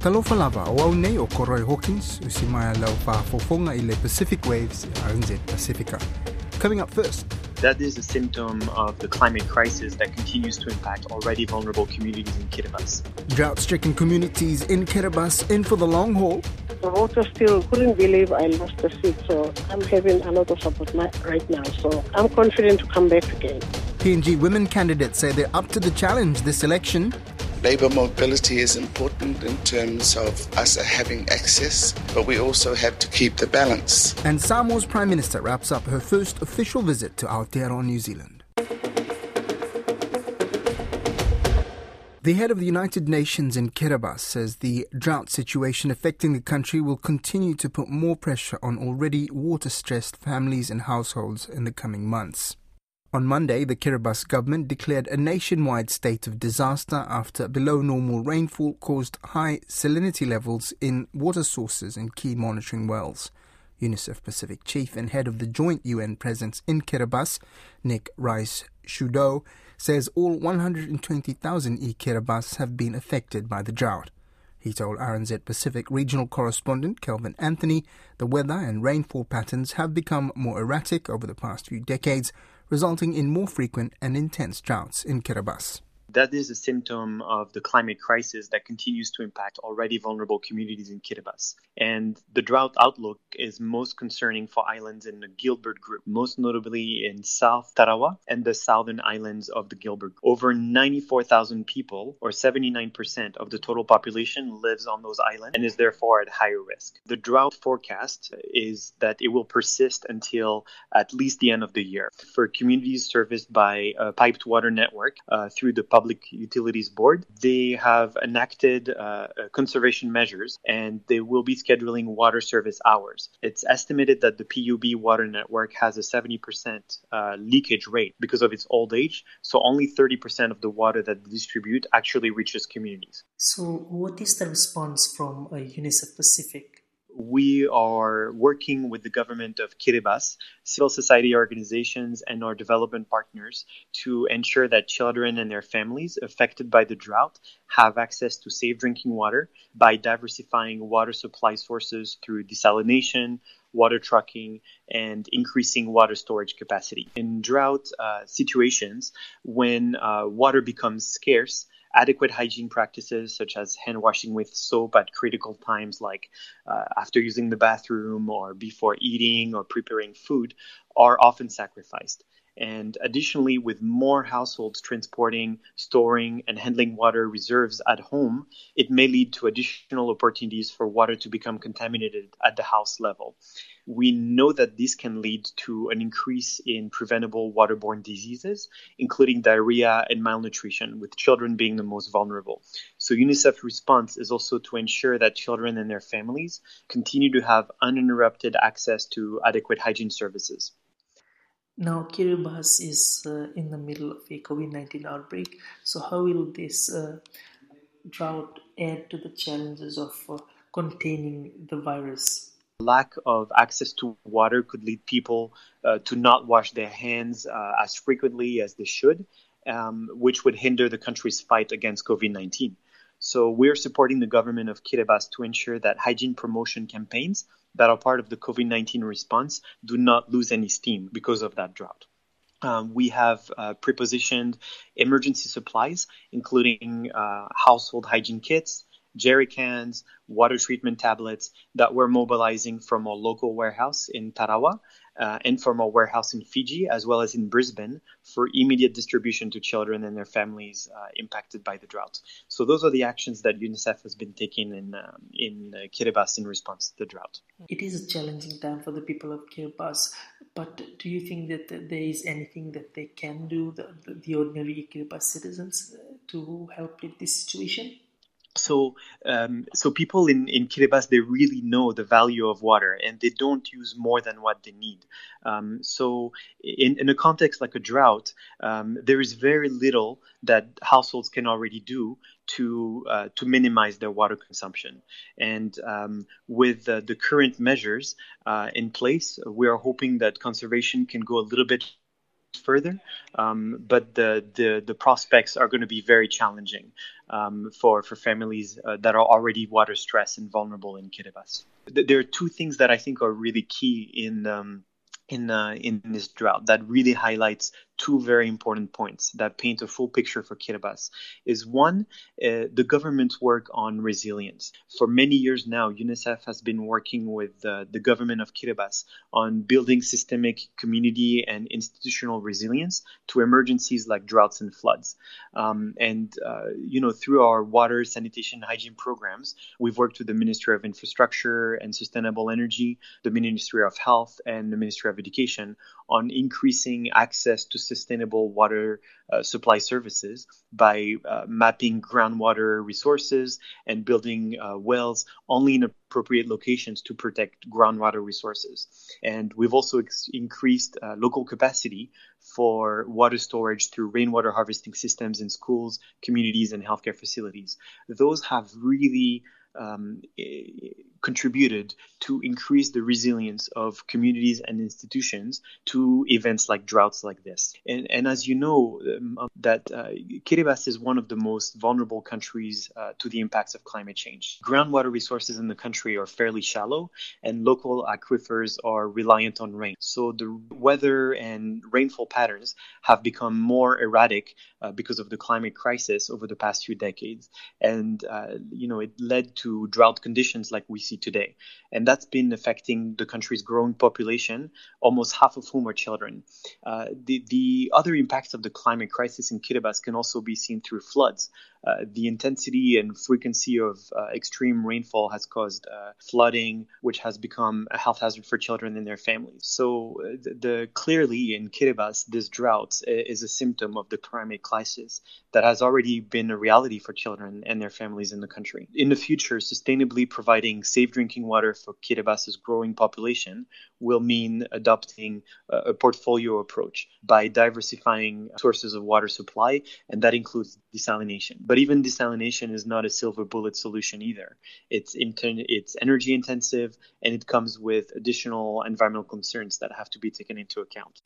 Talofa lava o au nei o Koroi Hawkins, usimaya lau whaafofonga i le Pacific Waves i RNZ Pacifica. Coming up first, That is a symptom of the climate crisis that continues to impact already vulnerable communities in Kiribati. drought-stricken communities in Kiribati in for the long haul. The water still couldn't believe I lost the seat, so I'm having a lot of support right now. So I'm confident to come back again. PNG women candidates say they're up to the challenge this election. Labour mobility is important in terms of us having access, but we also have to keep the balance. And Samoa's Prime Minister wraps up her first official visit to Aotearoa, New Zealand. The head of the United Nations in Kiribati says the drought situation affecting the country will continue to put more pressure on already water stressed families and households in the coming months. On Monday, the Kiribati government declared a nationwide state of disaster after below normal rainfall caused high salinity levels in water sources and key monitoring wells. UNICEF Pacific Chief and head of the joint UN presence in Kiribati, Nick Rice Shudo, says all 120,000 e Kiribati have been affected by the drought. He told RNZ Pacific regional correspondent Kelvin Anthony the weather and rainfall patterns have become more erratic over the past few decades, resulting in more frequent and intense droughts in Kiribati. That is a symptom of the climate crisis that continues to impact already vulnerable communities in Kiribati. And the drought outlook is most concerning for islands in the Gilbert group, most notably in South Tarawa and the southern islands of the Gilbert. Over 94,000 people, or 79% of the total population, lives on those islands and is therefore at higher risk. The drought forecast is that it will persist until at least the end of the year. For communities serviced by a piped water network uh, through the Public Utilities Board, they have enacted uh, conservation measures and they will be scheduling water service hours. It's estimated that the PUB water network has a 70% uh, leakage rate because of its old age, so only 30% of the water that they distribute actually reaches communities. So, what is the response from uh, UNICEF Pacific? We are working with the government of Kiribati, civil society organizations, and our development partners to ensure that children and their families affected by the drought have access to safe drinking water by diversifying water supply sources through desalination, water trucking, and increasing water storage capacity. In drought uh, situations, when uh, water becomes scarce, adequate hygiene practices such as hand washing with soap at critical times like uh, after using the bathroom or before eating or preparing food are often sacrificed. And additionally, with more households transporting, storing, and handling water reserves at home, it may lead to additional opportunities for water to become contaminated at the house level. We know that this can lead to an increase in preventable waterborne diseases, including diarrhea and malnutrition, with children being the most vulnerable. So, UNICEF's response is also to ensure that children and their families continue to have uninterrupted access to adequate hygiene services. Now, Kiribati is uh, in the middle of a COVID 19 outbreak. So, how will this uh, drought add to the challenges of uh, containing the virus? Lack of access to water could lead people uh, to not wash their hands uh, as frequently as they should, um, which would hinder the country's fight against COVID 19. So, we're supporting the government of Kiribati to ensure that hygiene promotion campaigns that are part of the COVID 19 response do not lose any steam because of that drought. Um, we have uh, prepositioned emergency supplies, including uh, household hygiene kits, jerry cans, water treatment tablets that we're mobilizing from our local warehouse in Tarawa uh, our warehouse in Fiji, as well as in Brisbane, for immediate distribution to children and their families uh, impacted by the drought. So those are the actions that UNICEF has been taking in um, in uh, Kiribati in response to the drought. It is a challenging time for the people of Kiribati, but do you think that there is anything that they can do, the, the ordinary Kiribati citizens, to help with this situation? So um, so people in in Kiribati they really know the value of water and they don't use more than what they need. Um, so in in a context like a drought, um, there is very little that households can already do to uh, to minimize their water consumption. And um, with uh, the current measures uh, in place, we are hoping that conservation can go a little bit further, um, but the, the, the prospects are going to be very challenging um, for for families uh, that are already water stressed and vulnerable in Kiribati. There are two things that I think are really key in um, in uh, in this drought that really highlights two very important points that paint a full picture for Kiribati is one, uh, the government's work on resilience. For many years now, UNICEF has been working with uh, the government of Kiribati on building systemic community and institutional resilience to emergencies like droughts and floods. Um, and, uh, you know, through our water, sanitation, hygiene programs, we've worked with the Ministry of Infrastructure and Sustainable Energy, the Ministry of Health, and the Ministry of Education on increasing access to sustainable water uh, supply services by uh, mapping groundwater resources and building uh, wells only in appropriate locations to protect groundwater resources. And we've also ex- increased uh, local capacity for water storage through rainwater harvesting systems in schools, communities, and healthcare facilities. Those have really um, contributed to increase the resilience of communities and institutions to events like droughts like this. And, and as you know, um, that uh, Kiribati is one of the most vulnerable countries uh, to the impacts of climate change. Groundwater resources in the country are fairly shallow, and local aquifers are reliant on rain. So the weather and rainfall patterns have become more erratic uh, because of the climate crisis over the past few decades. And, uh, you know, it led to drought conditions like we see today. And that's been affecting the country's growing population, almost half of whom are children. Uh, the, the other impacts of the climate crisis in Kiribati can also be seen through floods. Uh, the intensity and frequency of uh, extreme rainfall has caused uh, flooding, which has become a health hazard for children and their families. So, uh, the, the, clearly in Kiribati, this drought is a symptom of the climate crisis that has already been a reality for children and their families in the country. In the future, sustainably providing safe drinking water for Kiribati's growing population will mean adopting a, a portfolio approach by diversifying sources of water supply, and that includes desalination. But even desalination is not a silver bullet solution either. It's inter- it's energy intensive and it comes with additional environmental concerns that have to be taken into account.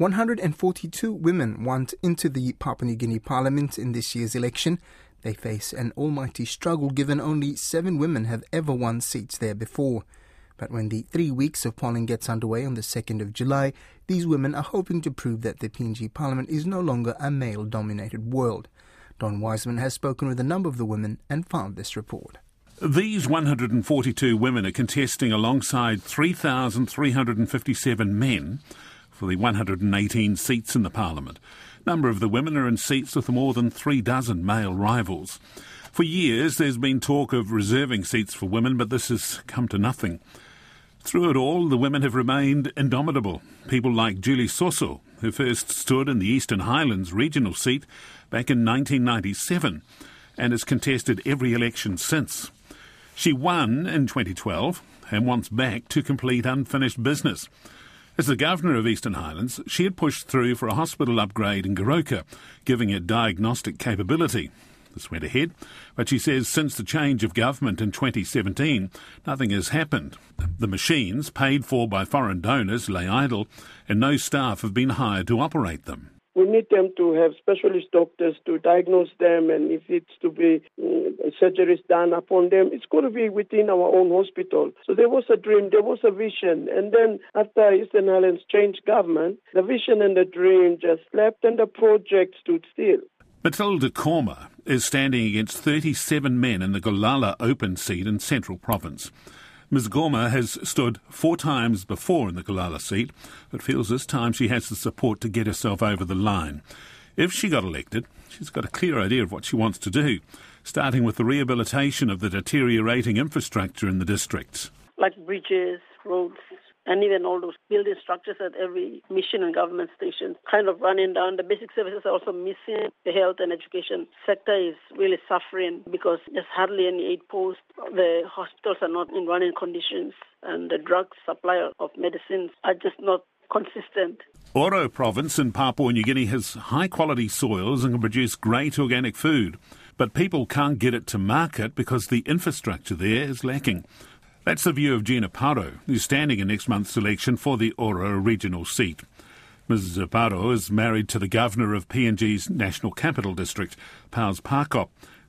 142 women want into the Papua New Guinea Parliament in this year's election. They face an almighty struggle given only seven women have ever won seats there before. But when the three weeks of polling gets underway on the 2nd of July, these women are hoping to prove that the PNG Parliament is no longer a male dominated world. Don Wiseman has spoken with a number of the women and found this report. These 142 women are contesting alongside 3,357 men for the 118 seats in the Parliament. Number of the women are in seats with more than three dozen male rivals. For years, there's been talk of reserving seats for women, but this has come to nothing. Through it all, the women have remained indomitable. People like Julie Soso, who first stood in the Eastern Highlands regional seat back in 1997 and has contested every election since. She won in 2012 and wants back to complete unfinished business. As the Governor of Eastern Highlands, she had pushed through for a hospital upgrade in Goroka, giving it diagnostic capability. This went ahead, but she says since the change of government in 2017, nothing has happened. The machines, paid for by foreign donors, lay idle, and no staff have been hired to operate them. We need them to have specialist doctors to diagnose them, and if it's to be uh, surgeries done upon them, it's going to be within our own hospital. So there was a dream, there was a vision, and then after Eastern Highlands changed government, the vision and the dream just slept, and the project stood still. Matilda Korma is standing against 37 men in the Goilala open seat in Central Province. Ms. Korma has stood four times before in the Goilala seat, but feels this time she has the support to get herself over the line. If she got elected, she's got a clear idea of what she wants to do, starting with the rehabilitation of the deteriorating infrastructure in the districts. Like bridges, roads, and even all those building structures at every mission and government station kind of running down. The basic services are also missing. The health and education sector is really suffering because there's hardly any aid posts. The hospitals are not in running conditions, and the drug supply of medicines are just not consistent. Oro province in Papua New Guinea has high quality soils and can produce great organic food, but people can't get it to market because the infrastructure there is lacking. That's the view of Gina Paro, who's standing in next month's election for the Oro regional seat. Mrs. Paro is married to the governor of PNG's National Capital District, Powes Parkop,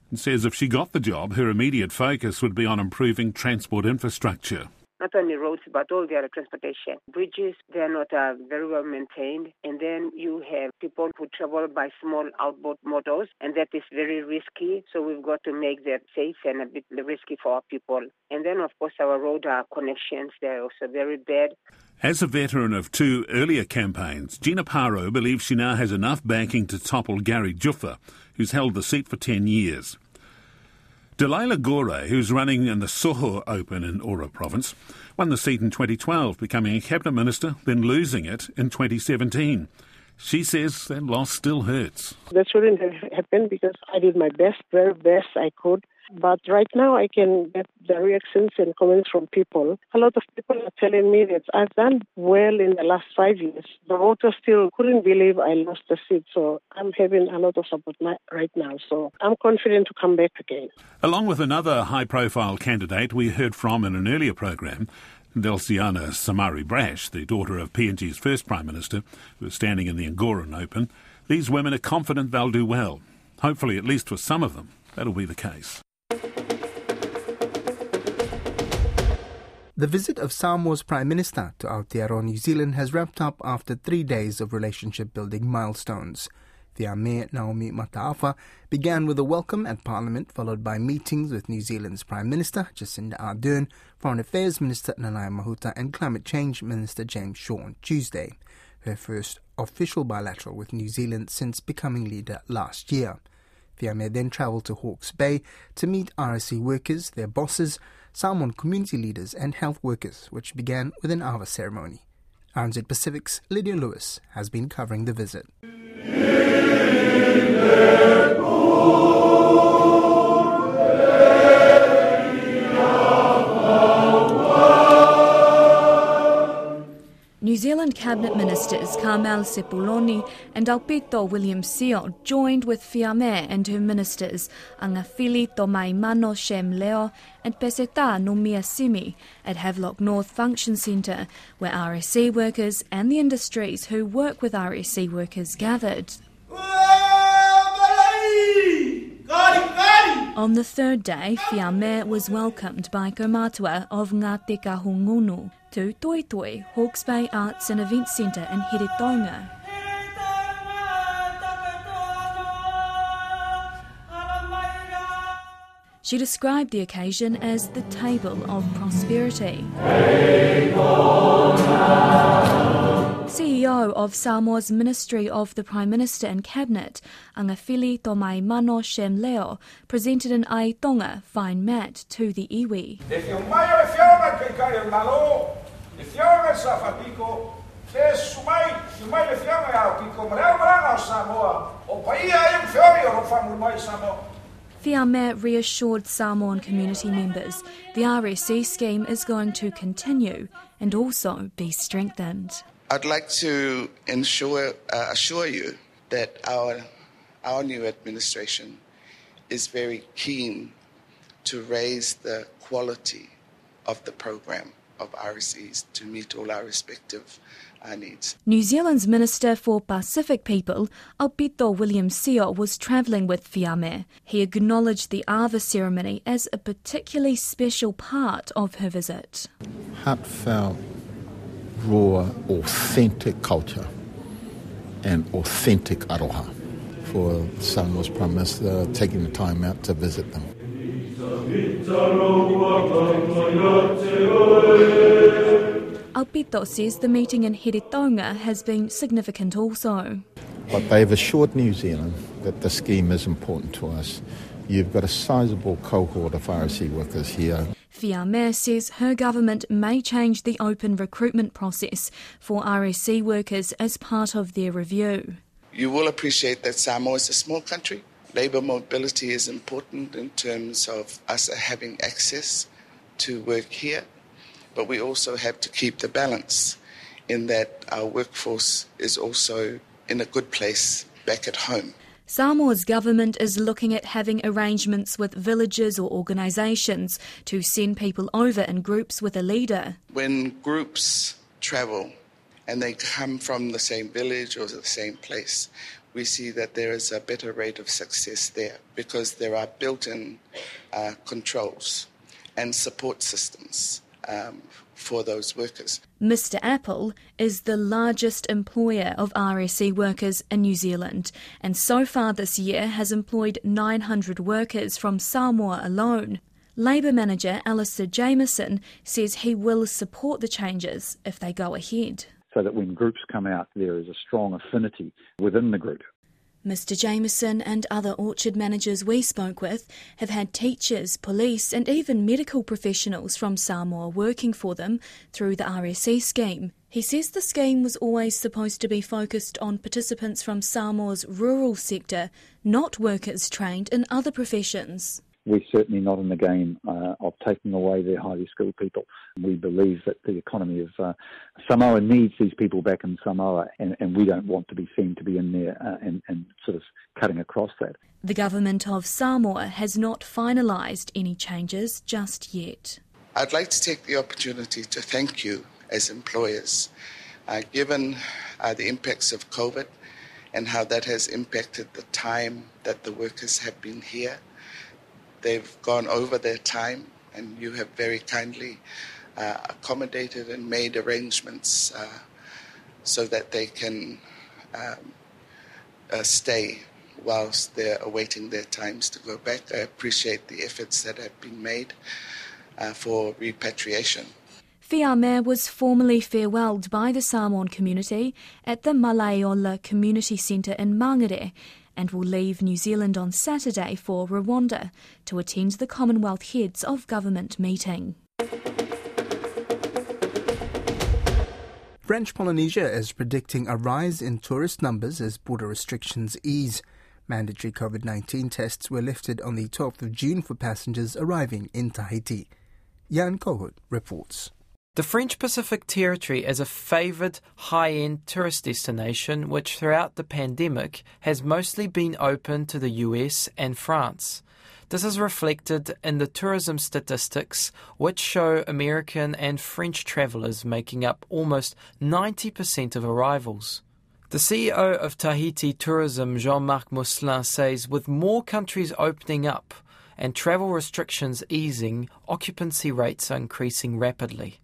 and says if she got the job, her immediate focus would be on improving transport infrastructure not only roads but all the other transportation. Bridges, they are not uh, very well maintained. And then you have people who travel by small outboard motors, and that is very risky. So we've got to make that safe and a bit risky for our people. And then, of course, our road uh, connections, they're also very bad. As a veteran of two earlier campaigns, Gina Paro believes she now has enough backing to topple Gary Juffa, who's held the seat for 10 years. Delilah Gore, who's running in the Sohe Open in Oro province, won the seat in 2012, becoming a cabinet minister, then losing it in 2017. She says that loss still hurts. That shouldn't have happened because I did my best, very best I could. But right now, I can get the reactions and comments from people. A lot of people are telling me that I've done well in the last five years. The voters still couldn't believe I lost the seat. So I'm having a lot of support right now. So I'm confident to come back again. Along with another high profile candidate we heard from in an earlier program, Dulciana Somare Brash, the daughter of PNG's first Prime Minister, who is standing in the Angoram Open, these women are confident they'll do well. Hopefully, at least for some of them, that'll be the case. The visit of Samoa's Prime Minister to Aotearoa, New Zealand has wrapped up after three days of relationship building milestones. Fiame Naomi Mataafa began with a welcome at Parliament, followed by meetings with New Zealand's Prime Minister Jacinda Ardern, Foreign Affairs Minister Nanaia Mahuta, and Climate Change Minister James Shaw on Tuesday, her first official bilateral with New Zealand since becoming leader last year. Fiame then travelled to Hawke's Bay to meet RSE workers, their bosses, Samoan community leaders, and health workers, which began with an Ava ceremony. RNZ Pacific's Lydia Lewis has been covering the visit. New Zealand Cabinet Ministers Carmel Sepuloni and Aupito William Sio joined with Fiame and her ministers Agafili Tomaimano Shem Leo and Peseta Noumea Simi at Havelock North Function Centre, where RSE workers and the industries who work with RSE workers gathered. On the third day, Fiame was welcomed by Kaumatua of Ngāti Kahungunu to Toi Toi, Hawke's Bay Arts and Events Centre in Heretaunga. She described the occasion as the table of prosperity. CEO of Samoa's Ministry of the Prime Minister and Cabinet, Agafili Tomaimano Shem Leo, presented an Aitonga fine mat to the iwi. Fiame reassured Samoan community members the RSE scheme is going to continue and also be strengthened. I'd like to ensure, uh, assure you that our, our new administration is very keen to raise the quality of the program of RSEs to meet all our respective uh, needs. New Zealand's Minister for Pacific People, Aupito William Sio, was travelling with Fiame. He acknowledged the Ava ceremony as a particularly special part of her visit. Heartfelt raw, authentic culture and authentic aroha for Samoa's Prime Minister uh, taking the time out to visit them. Aupito says the meeting in Heretaunga has been significant also. But they've assured New Zealand that the scheme is important to us. You've got a sizable cohort of RSE workers here. Fiame says her government may change the open recruitment process for RSE workers as part of their review. You will appreciate that Samoa is a small country. Labour mobility is important in terms of us having access to work here, but we also have to keep the balance in that our workforce is also in a good place back at home. Samoa's government is looking at having arrangements with villages or organisations to send people over in groups with a leader. When groups travel and they come from the same village or the same place, we see that there is a better rate of success there because there are built in uh, controls and support systems um, for those workers. Mr. Apple is the largest employer of RSE workers in New Zealand and so far this year has employed 900 workers from Samoa alone. Labour manager Alistair Jameson says he will support the changes if they go ahead. So that when groups come out, there is a strong affinity within the group Mr. Jameson and other orchard managers we spoke with have had teachers, police, and even medical professionals from Samoa working for them through the RSE scheme. He says the scheme was always supposed to be focused on participants from Samoa's rural sector, not workers trained in other professions we're certainly not in the game uh, of taking away their highly skilled people. We believe that the economy of uh, Samoa needs these people back in Samoa, and, and we don't want to be seen to be in there uh, and, and sort of cutting across that. The government of Samoa has not finalised any changes just yet. I'd like to take the opportunity to thank you as employers, uh, given uh, the impacts of COVID and how that has impacted the time that the workers have been here. They've gone over their time, and you have very kindly uh, accommodated and made arrangements uh, so that they can um, uh, stay whilst they're awaiting their times to go back. I appreciate the efforts that have been made uh, for repatriation. Fiame was formally farewelled by the Samoan community at the Malaeola Community Centre in Mangere and will leave New Zealand on Saturday for Rwanda to attend the Commonwealth Heads of Government meeting. French Polynesia is predicting a rise in tourist numbers as border restrictions ease. Mandatory COVID 19 tests were lifted on the 12th of June for passengers arriving in Tahiti. Jan Kohut reports. The French Pacific Territory is a favoured high end tourist destination which throughout the pandemic has mostly been open to the US and France. This is reflected in the tourism statistics, which show American and French travellers making up almost 90% of arrivals. The CEO of Tahiti Tourism, Jean Marc Mocellin, says with more countries opening up and travel restrictions easing, occupancy rates are increasing rapidly.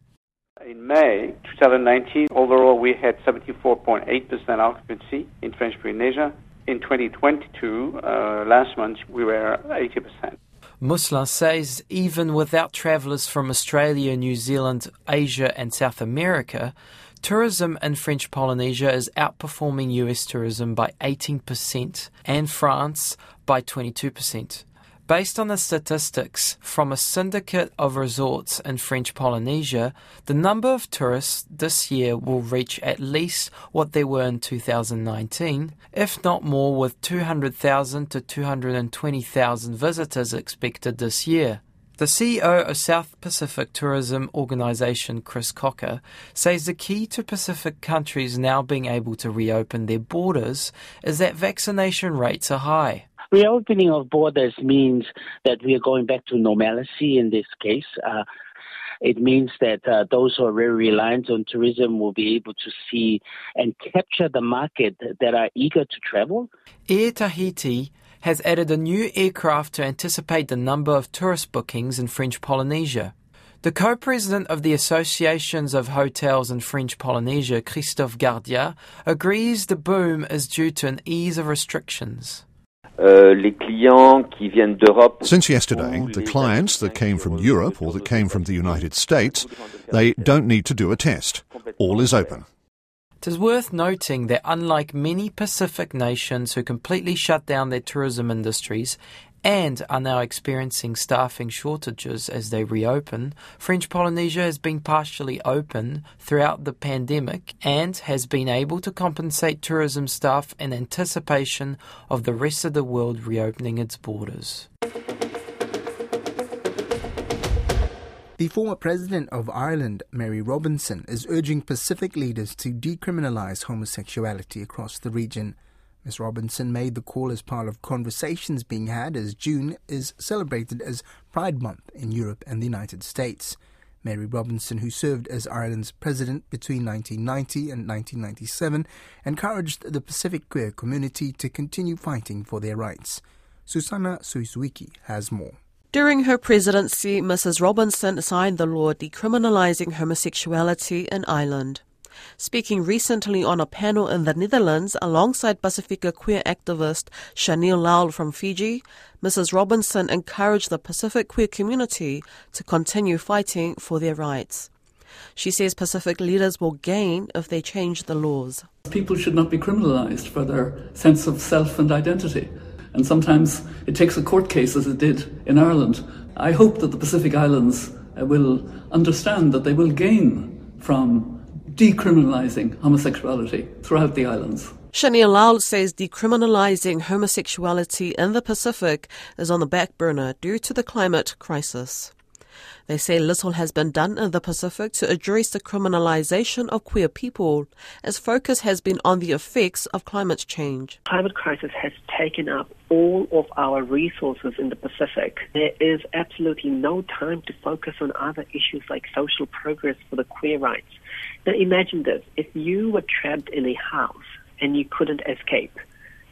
In May 2019, overall, we had 74.8% occupancy in French Polynesia. In 2022, uh, last month, we were 80%. Mocellin says even without travellers from Australia, New Zealand, Asia, and South America, tourism in French Polynesia is outperforming US tourism by 18% and France by 22%. Based on the statistics from a syndicate of resorts in French Polynesia, the number of tourists this year will reach at least what they were in 2019, if not more, with 200,000 to 220,000 visitors expected this year. The CEO of South Pacific Tourism Organization, Chris Cocker, says the key to Pacific countries now being able to reopen their borders is that vaccination rates are high. Reopening of borders means that we are going back to normalcy in this case. Uh, it means that uh, those who are very reliant on tourism will be able to see and capture the market that are eager to travel. Air Tahiti has added a new aircraft to anticipate the number of tourist bookings in French Polynesia. The co president of the Associations of Hotels in French Polynesia, Christophe Gardia, agrees the boom is due to an ease of restrictions. Euh, Since yesterday, the clients that came from Europe or that came from the United States, they don't need to do a test. All is open. It is worth noting that unlike many Pacific nations who completely shut down their tourism industries and are now experiencing staffing shortages as they reopen, French Polynesia has been partially open throughout the pandemic and has been able to compensate tourism staff in anticipation of the rest of the world reopening its borders. The former president of Ireland, Mary Robinson, is urging Pacific leaders to decriminalise homosexuality across the region. Ms. Robinson made the call as part of conversations being had as June is celebrated as Pride Month in Europe and the United States. Mary Robinson, who served as Ireland's president between 1990 and 1997, encouraged the Pacific queer community to continue fighting for their rights. Susanna Suisuiki has more. During her presidency, Mrs. Robinson signed the law decriminalizing homosexuality in Ireland. Speaking recently on a panel in the Netherlands alongside Pacifica queer activist Shaneel Lal from Fiji, Mrs. Robinson encouraged the Pacific queer community to continue fighting for their rights. She says Pacific leaders will gain if they change the laws. People should not be criminalized for their sense of self and identity. And sometimes it takes a court case, as it did in Ireland. I hope that the Pacific Islands uh, will understand that they will gain from decriminalising homosexuality throughout the islands. Shaneel Lal says decriminalising homosexuality in the Pacific is on the back burner due to the climate crisis. They say little has been done in the Pacific to address the criminalization of queer people, as focus has been on the effects of climate change. Climate crisis has taken up all of our resources in the Pacific. There is absolutely no time to focus on other issues like social progress for the queer rights. Now imagine this. If you were trapped in a house and you couldn't escape,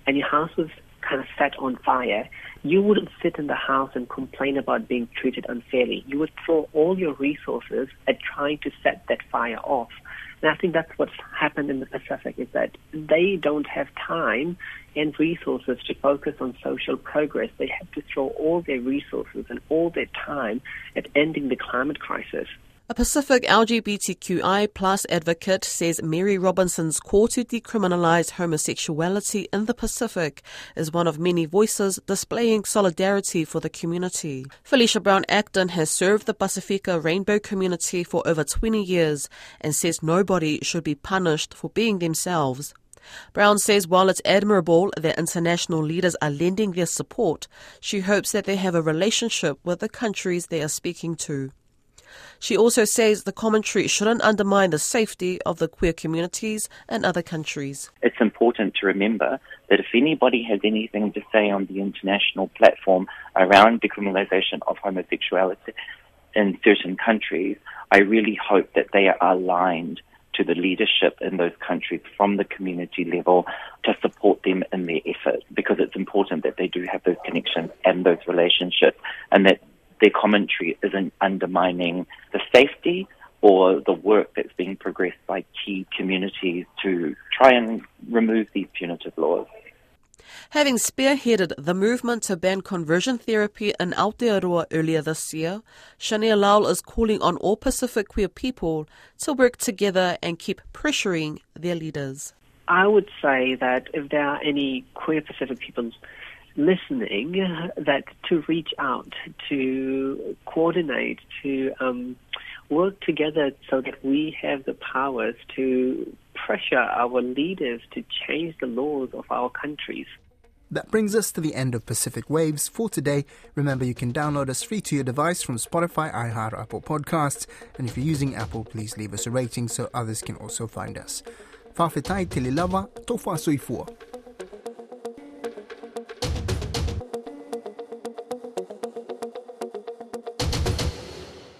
and your house was kind of set on fire, you wouldn't sit in the house and complain about being treated unfairly. You would throw all your resources at trying to set that fire off. And I think that's what's happened in the Pacific is that they don't have time and resources to focus on social progress. They have to throw all their resources and all their time at ending the climate crisis. A Pacific LGBTQI plus advocate says Mary Robinson's call to decriminalize homosexuality in the Pacific is one of many voices displaying solidarity for the community. Phylesha Brown Acton has served the Pacifica rainbow community for over 20 years and says nobody should be punished for being themselves. Brown says while it's admirable that international leaders are lending their support, she hopes that they have a relationship with the countries they are speaking to. She also says the commentary shouldn't undermine the safety of the queer communities and other countries. It's important to remember that if anybody has anything to say on the international platform around decriminalization of homosexuality in certain countries, I really hope that they are aligned to the leadership in those countries from the community level to support them in their effort because it's important that they do have those connections and those relationships and that their commentary isn't undermining the safety or the work that's being progressed by key communities to try and remove these punitive laws. Having spearheaded the movement to ban conversion therapy in Aotearoa earlier this year, Shaneel Lal is calling on all Pacific queer people to work together and keep pressuring their leaders. I would say that if there are any queer Pacific people listening that to reach out, to coordinate, to um, work together so that we have the powers to pressure our leaders to change the laws of our countries. That brings us to the end of Pacific Waves for today. Remember, you can download us free to your device from Spotify, iHeart, Apple Podcasts. And if you're using Apple, please leave us a rating so others can also find us. Fafetai Telilava, Tofa Suifua.